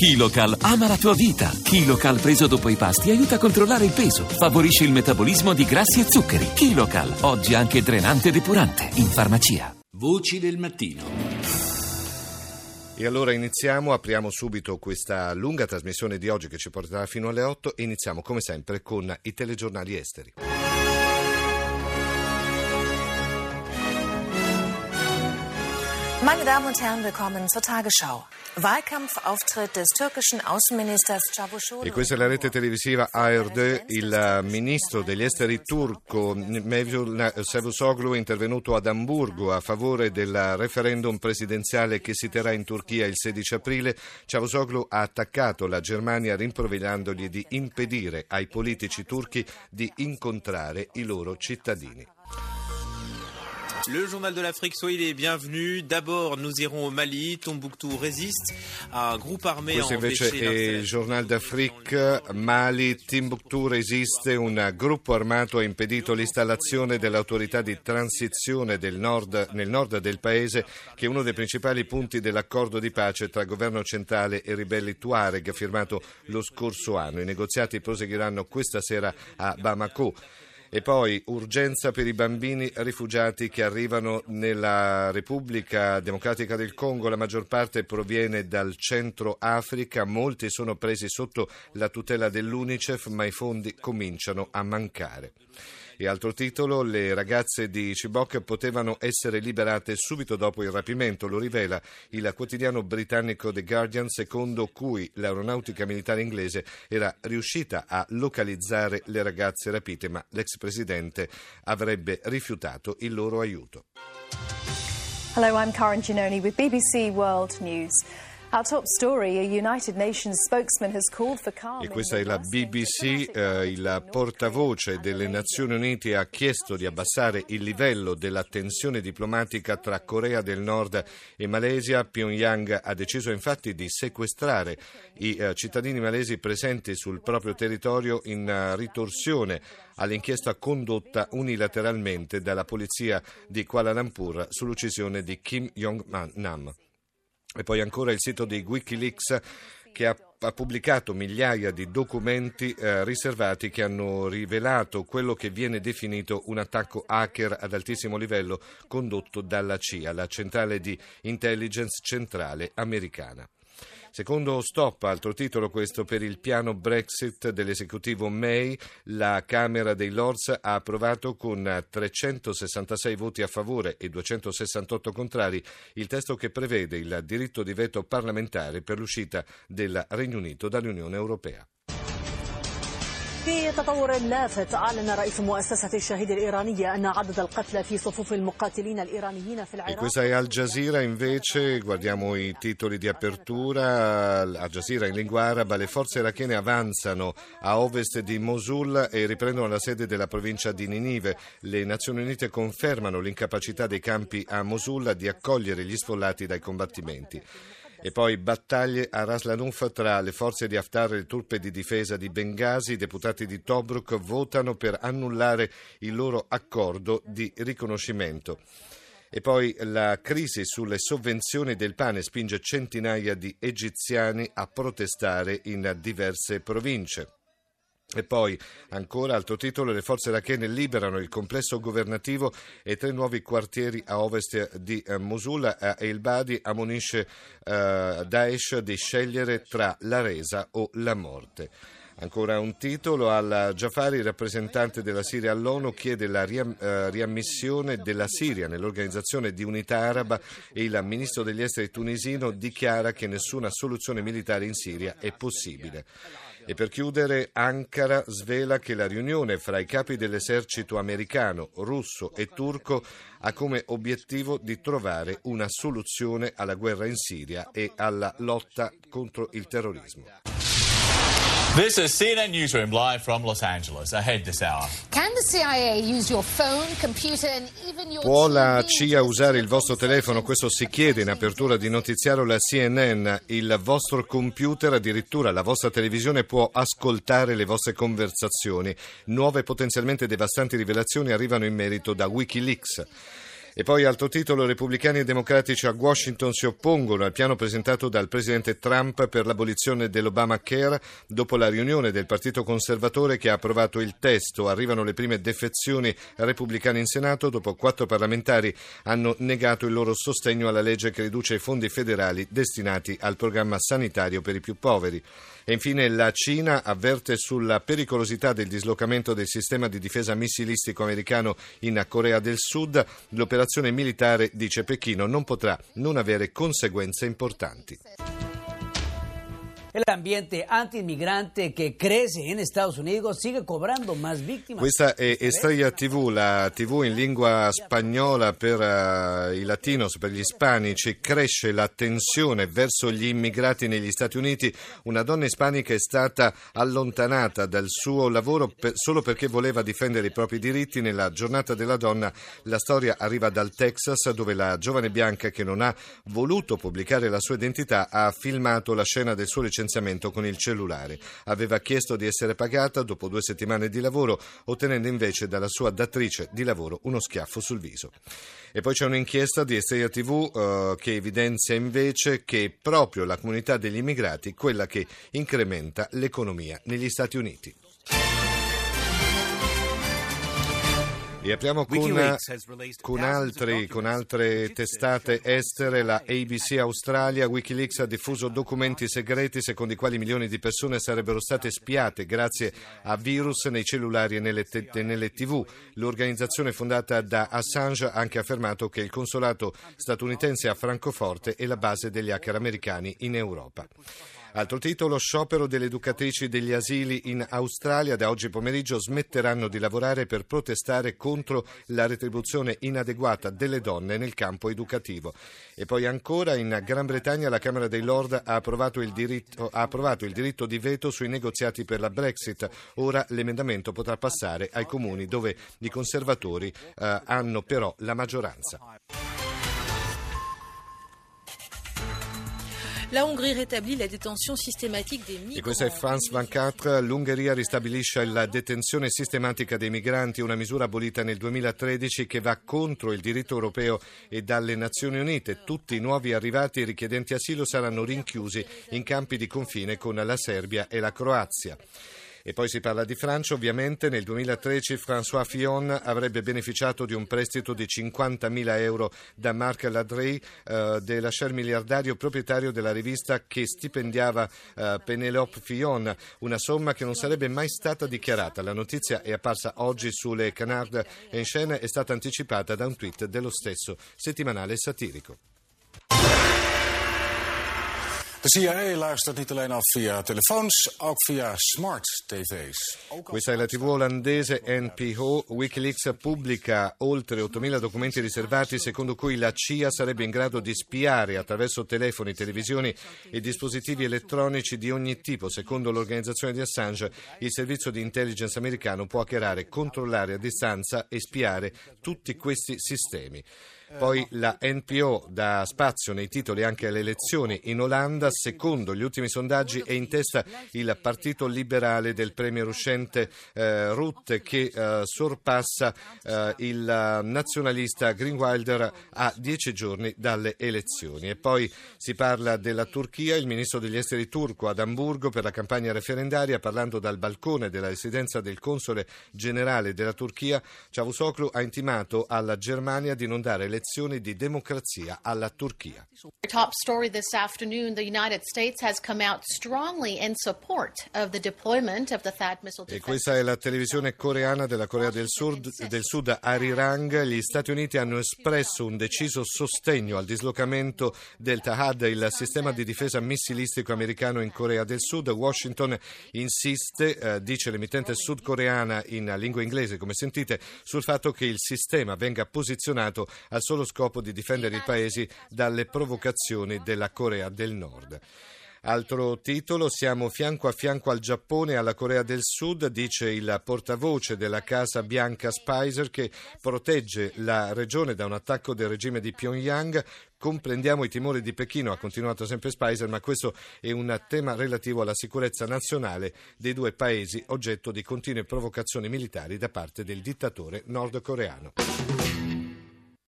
KiloCal ama la tua vita. KiloCal preso dopo i pasti aiuta a controllare il peso, favorisce il metabolismo di grassi e zuccheri. KiloCal, oggi anche drenante e depurante, in farmacia. Voci del mattino. E allora iniziamo, apriamo subito questa lunga trasmissione di oggi che ci porterà fino alle 8 e iniziamo come sempre con i telegiornali esteri. Meine Damen und Herren, willkommen zur Tagesschau. Wahlkampfauftritt des türkischen Außenministers Çavuşoğlu. E questa è la rete televisiva ARD, il ministro degli esteri turco Mevlut Cavusoglu è intervenuto ad Amburgo a favore del referendum presidenziale che si terrà in Turchia il 16 aprile. Cavusoglu ha attaccato la Germania rimproverandogli di impedire ai politici turchi di incontrare i loro cittadini. Le journal de l'Afrique, soyez les bienvenus. D'abord, nous irons au Mali. Tombouctou résiste. Un groupe armé Questo a invece è il Journal d'Afrique, Mali, Timbuktu resiste, un gruppo armato ha impedito l'installazione dell'autorità di transizione del nord- nel nord del paese, che è uno dei principali punti dell'accordo di pace tra governo centrale e ribelli Tuareg firmato lo scorso anno. I negoziati proseguiranno questa sera a Bamako. E poi urgenza per i bambini rifugiati che arrivano nella Repubblica Democratica del Congo, la maggior parte proviene dal centro Africa, molti sono presi sotto la tutela dell'UNICEF, ma i fondi cominciano a mancare. E altro titolo, le ragazze di Chibok potevano essere liberate subito dopo il rapimento, lo rivela il quotidiano britannico The Guardian, secondo cui l'aeronautica militare inglese era riuscita a localizzare le ragazze rapite, ma l'ex presidente avrebbe rifiutato il loro aiuto. Hello, I'm Karen Giannoni with BBC World News. E questa è la BBC, eh, il portavoce delle. Nazioni Unite ha chiesto di abbassare il livello della tensione diplomatica tra Corea del Nord e Malesia. Pyongyang ha deciso infatti di sequestrare i eh, cittadini malesi presenti sul proprio territorio in eh, ritorsione all'inchiesta condotta unilateralmente dalla polizia di Kuala Lumpur sull'uccisione di Kim Jong-nam. E poi ancora il sito di Wikileaks che ha, ha pubblicato migliaia di documenti eh, riservati che hanno rivelato quello che viene definito un attacco hacker ad altissimo livello condotto dalla CIA, la centrale di intelligence centrale americana. Secondo Stop, altro titolo questo per il piano Brexit dell'esecutivo May, la Camera dei Lords ha approvato con 366 voti a favore e 268 contrari il testo che prevede il diritto di veto parlamentare per l'uscita del Regno Unito dall'Unione Europea. في تطور لافت أعلن رئيس مؤسسة الشهيد الإيرانية أن عدد القتلى في صفوف المقاتلين الإيرانيين في E العراق questa è Al Jazeera invece, guardiamo i titoli di apertura, Al Jazeera in lingua araba, le forze irachene avanzano a ovest di Mosul e riprendono la sede della provincia di Ninive. Le Nazioni Unite confermano l'incapacità dei campi a Mosul di accogliere gli sfollati dai combattimenti. E poi battaglie a Ras Lanuf tra le forze di Haftar e le truppe di difesa di Benghazi. I deputati di Tobruk votano per annullare il loro accordo di riconoscimento. E poi la crisi sulle sovvenzioni del pane spinge centinaia di egiziani a protestare in diverse province. E poi ancora altro titolo, le forze irachene liberano il complesso governativo e tre nuovi quartieri a ovest di eh, Mosul eh, e il Badi ammonisce eh, Daesh di scegliere tra la resa o la morte. Ancora un titolo, al Jafari, rappresentante della Siria all'ONU, chiede la eh, riammissione della Siria nell'organizzazione di unità araba e il ministro degli esteri tunisino dichiara che nessuna soluzione militare in Siria è possibile. E per chiudere, Ankara svela che la riunione fra i capi dell'esercito americano, russo e turco ha come obiettivo di trovare una soluzione alla guerra in Siria e alla lotta contro il terrorismo. This is CNN Newsroom live from Los Angeles. Ahead this hour. Can the CIA use your phone, computer and even your Può la TV CIA usare il vostro telefono? Questo si chiede in apertura di notiziario la CNN. Il vostro computer, addirittura la vostra televisione può ascoltare le vostre conversazioni. Nuove potenzialmente devastanti rivelazioni arrivano in merito da Wikileaks. E poi altro titolo, repubblicani e democratici a Washington si oppongono al piano presentato dal presidente Trump per l'abolizione dell'Obamacare. Dopo la riunione del Partito Conservatore che ha approvato il testo, arrivano le prime defezioni repubblicane in Senato. Dopo quattro parlamentari hanno negato il loro sostegno alla legge che riduce i fondi federali destinati al programma sanitario per i più poveri. E infine la Cina avverte sulla pericolosità del dislocamento del sistema di difesa missilistico americano in Corea del Sud. L'operazione militare, dice Pechino, non potrà non avere conseguenze importanti. El ambiente anti-inmigrante che crece in Estados Unidos sigue cobrando más víctimas. Questa è Estrella TV, la TV in lingua spagnola per uh, i latinos, per gli ispanici. Cresce la tensione verso gli immigrati negli Stati Uniti. Una donna ispanica è stata allontanata dal suo lavoro per, solo perché voleva difendere i propri diritti. Nella giornata della donna la storia arriva dal Texas dove la giovane bianca che non ha voluto pubblicare la sua identità ha filmato la scena del suo licenziamento licenziamento con il cellulare. Aveva chiesto di essere pagata dopo due settimane di lavoro, ottenendo invece dalla sua datrice di lavoro uno schiaffo sul viso. E poi c'è un'inchiesta di Estrella TV eh, che evidenzia invece che proprio la comunità degli immigrati è quella che incrementa l'economia negli Stati Uniti. E apriamo con, con, altri, con, altre testate estere. La ABC Australia, Wikileaks ha diffuso documenti segreti secondo i quali milioni di persone sarebbero state spiate grazie a virus nei cellulari e nelle, te- nelle tv. L'organizzazione fondata da Assange ha anche affermato che il consolato statunitense a Francoforte è la base degli hacker americani in Europa. Altro titolo, sciopero delle educatrici degli asili in Australia. Da oggi pomeriggio smetteranno di lavorare per protestare contro la retribuzione inadeguata delle donne nel campo educativo. E poi ancora in Gran Bretagna la Camera dei Lord ha approvato il diritto, approvato il diritto di veto sui negoziati per la Brexit. Ora l'emendamento potrà passare ai comuni dove i conservatori eh, hanno però la maggioranza. La Hongrie rétablit la détention systématique des migrants. E questo è France 24. L'Ungheria ristabilisce la detenzione sistematica dei migranti, una misura abolita nel 2013 che va contro il diritto europeo e dalle Nazioni Unite. Tutti i nuovi arrivati richiedenti asilo saranno rinchiusi in campi di confine con la Serbia e la Croazia. E poi si parla di Francia, ovviamente nel 2013 François Fillon avrebbe beneficiato di un prestito di 50.000 euro da Marc Ladry, eh, dell'ascer miliardario proprietario della rivista che stipendiava eh, Penelope Fillon, una somma che non sarebbe mai stata dichiarata. La notizia è apparsa oggi sulle Canard en Chaîne e è stata anticipata da un tweet dello stesso settimanale satirico. De CIA luistert niet alleen af via telefoons, ook via smart TV's. Questa è la TV olandese NPO. Wikileaks pubblica oltre 8.000 documenti riservati secondo cui la CIA sarebbe in grado di spiare attraverso telefoni, televisioni e dispositivi elettronici di ogni tipo. Secondo l'organizzazione di Assange, il servizio di intelligence americano può hackerare, controllare a distanza e spiare tutti questi sistemi. Poi la NPO dà spazio nei titoli anche alle elezioni in Olanda. Secondo gli ultimi sondaggi è in testa il partito liberale del premier uscente eh, Rutte che eh, sorpassa eh, il nazionalista Greenwilder a dieci giorni dalle elezioni. E poi si parla della Turchia. Il ministro degli esteri turco ad Amburgo per la campagna referendaria parlando dal balcone della residenza del console generale della Turchia, Cavusoglu ha intimato alla Germania di non dare elezioni lezioni di democrazia alla Turchia. Top story this afternoon, the United States has come out strongly in support of the deployment of the THAAD missile E questa è la televisione coreana della Corea del Sud, del Sud Arirang. Gli Stati Uniti hanno espresso un deciso sostegno al dislocamento del THAAD, il sistema di difesa missilistico americano in Corea del Sud. Washington insiste, eh, dice l'emittente sudcoreana in lingua inglese, come sentite, sul fatto che il sistema venga posizionato al solo scopo di difendere il paese dalle provocazioni della Corea del Nord. Altro titolo, siamo fianco a fianco al Giappone e alla Corea del Sud, dice il portavoce della Casa Bianca Spicer che protegge la regione da un attacco del regime di Pyongyang. Comprendiamo i timori di Pechino, ha continuato sempre Spicer, ma questo è un tema relativo alla sicurezza nazionale dei due paesi, oggetto di continue provocazioni militari da parte del dittatore nordcoreano.